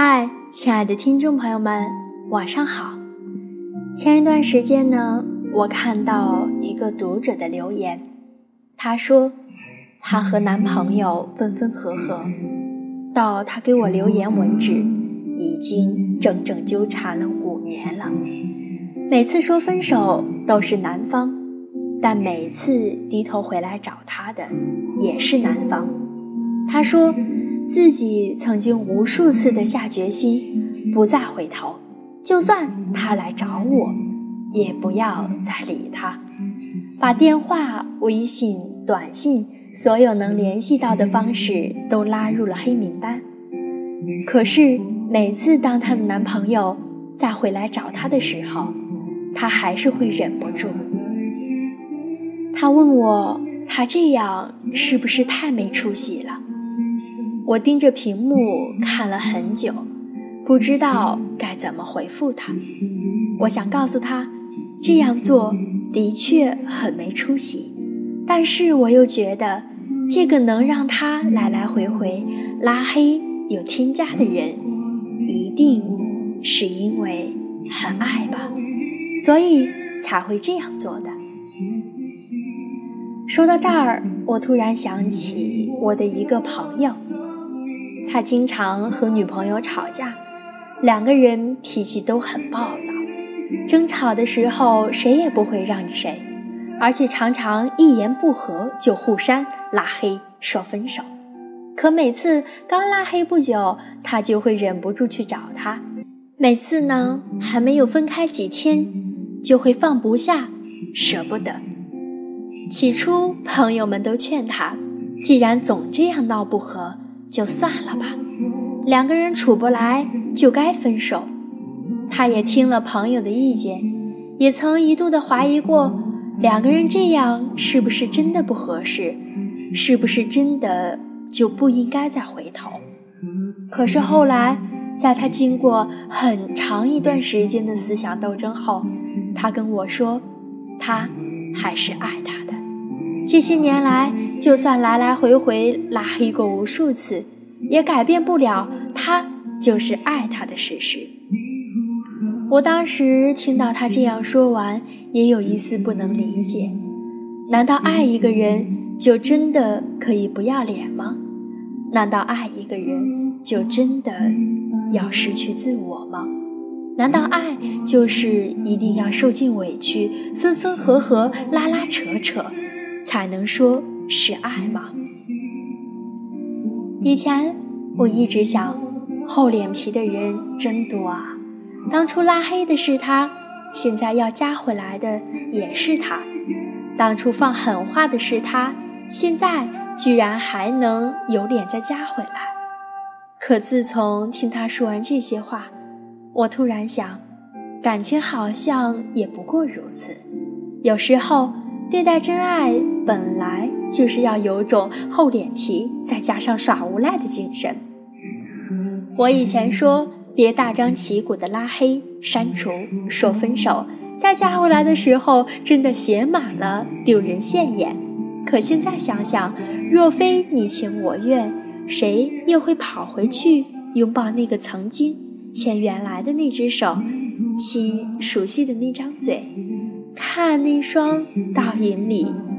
嗨，亲爱的听众朋友们，晚上好。前一段时间呢，我看到一个读者的留言，她说她和男朋友分分合合，到她给我留言为止，已经整整纠缠了五年了。每次说分手都是男方，但每次低头回来找她的也是男方。她说。自己曾经无数次的下决心，不再回头，就算他来找我，也不要再理他，把电话、微信、短信所有能联系到的方式都拉入了黑名单。可是每次当她的男朋友再回来找她的时候，她还是会忍不住。她问我，她这样是不是太没出息了？我盯着屏幕看了很久，不知道该怎么回复他。我想告诉他，这样做的确很没出息，但是我又觉得，这个能让他来来回回拉黑有添加的人，一定是因为很爱吧，所以才会这样做的。说到这儿，我突然想起我的一个朋友。他经常和女朋友吵架，两个人脾气都很暴躁，争吵的时候谁也不会让着谁，而且常常一言不合就互删、拉黑、说分手。可每次刚拉黑不久，他就会忍不住去找他，每次呢还没有分开几天，就会放不下、舍不得。起初朋友们都劝他，既然总这样闹不和。就算了吧，两个人处不来就该分手。他也听了朋友的意见，也曾一度的怀疑过，两个人这样是不是真的不合适，是不是真的就不应该再回头？可是后来，在他经过很长一段时间的思想斗争后，他跟我说，他还是爱他的。这些年来，就算来来回回拉黑过无数次，也改变不了他就是爱他的事实。我当时听到他这样说完，也有一丝不能理解。难道爱一个人就真的可以不要脸吗？难道爱一个人就真的要失去自我吗？难道爱就是一定要受尽委屈，分分合合，拉拉扯扯？才能说是爱吗？以前我一直想，厚脸皮的人真多啊。当初拉黑的是他，现在要加回来的也是他；当初放狠话的是他，现在居然还能有脸再加回来。可自从听他说完这些话，我突然想，感情好像也不过如此。有时候。对待真爱本来就是要有种厚脸皮，再加上耍无赖的精神。我以前说别大张旗鼓的拉黑、删除、说分手，再加回来的时候真的写满了，丢人现眼。可现在想想，若非你情我愿，谁又会跑回去拥抱那个曾经牵原来的那只手，亲熟悉的那张嘴？看那双倒影里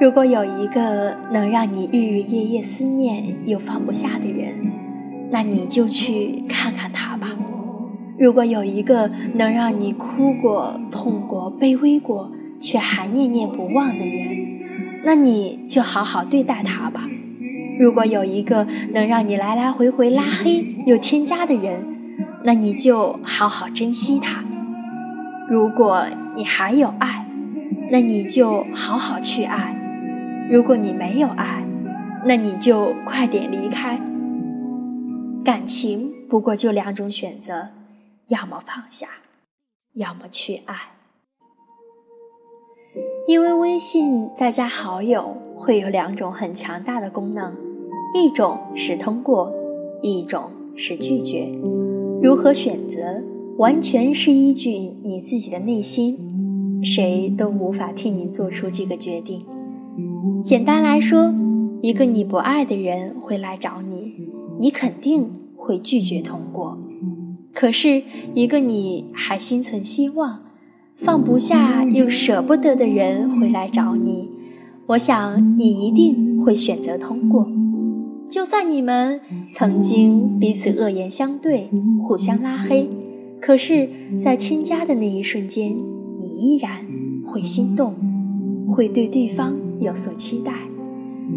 如果有一个能让你日日夜夜思念又放不下的人，那你就去看看他吧。如果有一个能让你哭过、痛过、卑微过，却还念念不忘的人，那你就好好对待他吧。如果有一个能让你来来回回拉黑又添加的人，那你就好好珍惜他。如果你还有爱，那你就好好去爱。如果你没有爱，那你就快点离开。感情不过就两种选择，要么放下，要么去爱。因为微信再加好友会有两种很强大的功能，一种是通过，一种是拒绝。如何选择，完全是依据你自己的内心，谁都无法替你做出这个决定。简单来说，一个你不爱的人会来找你，你肯定会拒绝通过；可是，一个你还心存希望、放不下又舍不得的人会来找你，我想你一定会选择通过。就算你们曾经彼此恶言相对、互相拉黑，可是，在添加的那一瞬间，你依然会心动，会对对方有所期待。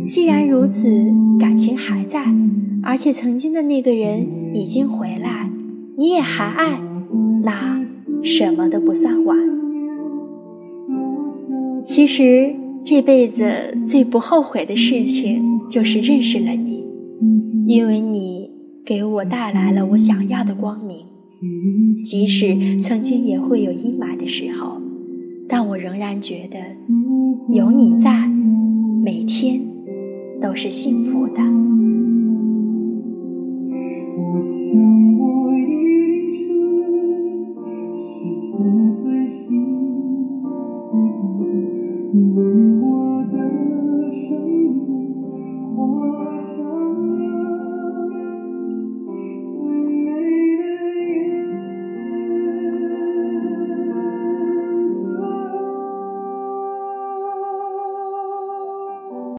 既然如此，感情还在，而且曾经的那个人已经回来，你也还爱，那什么都不算晚。其实。这辈子最不后悔的事情，就是认识了你，因为你给我带来了我想要的光明。即使曾经也会有阴霾的时候，但我仍然觉得有你在每天都是幸福的。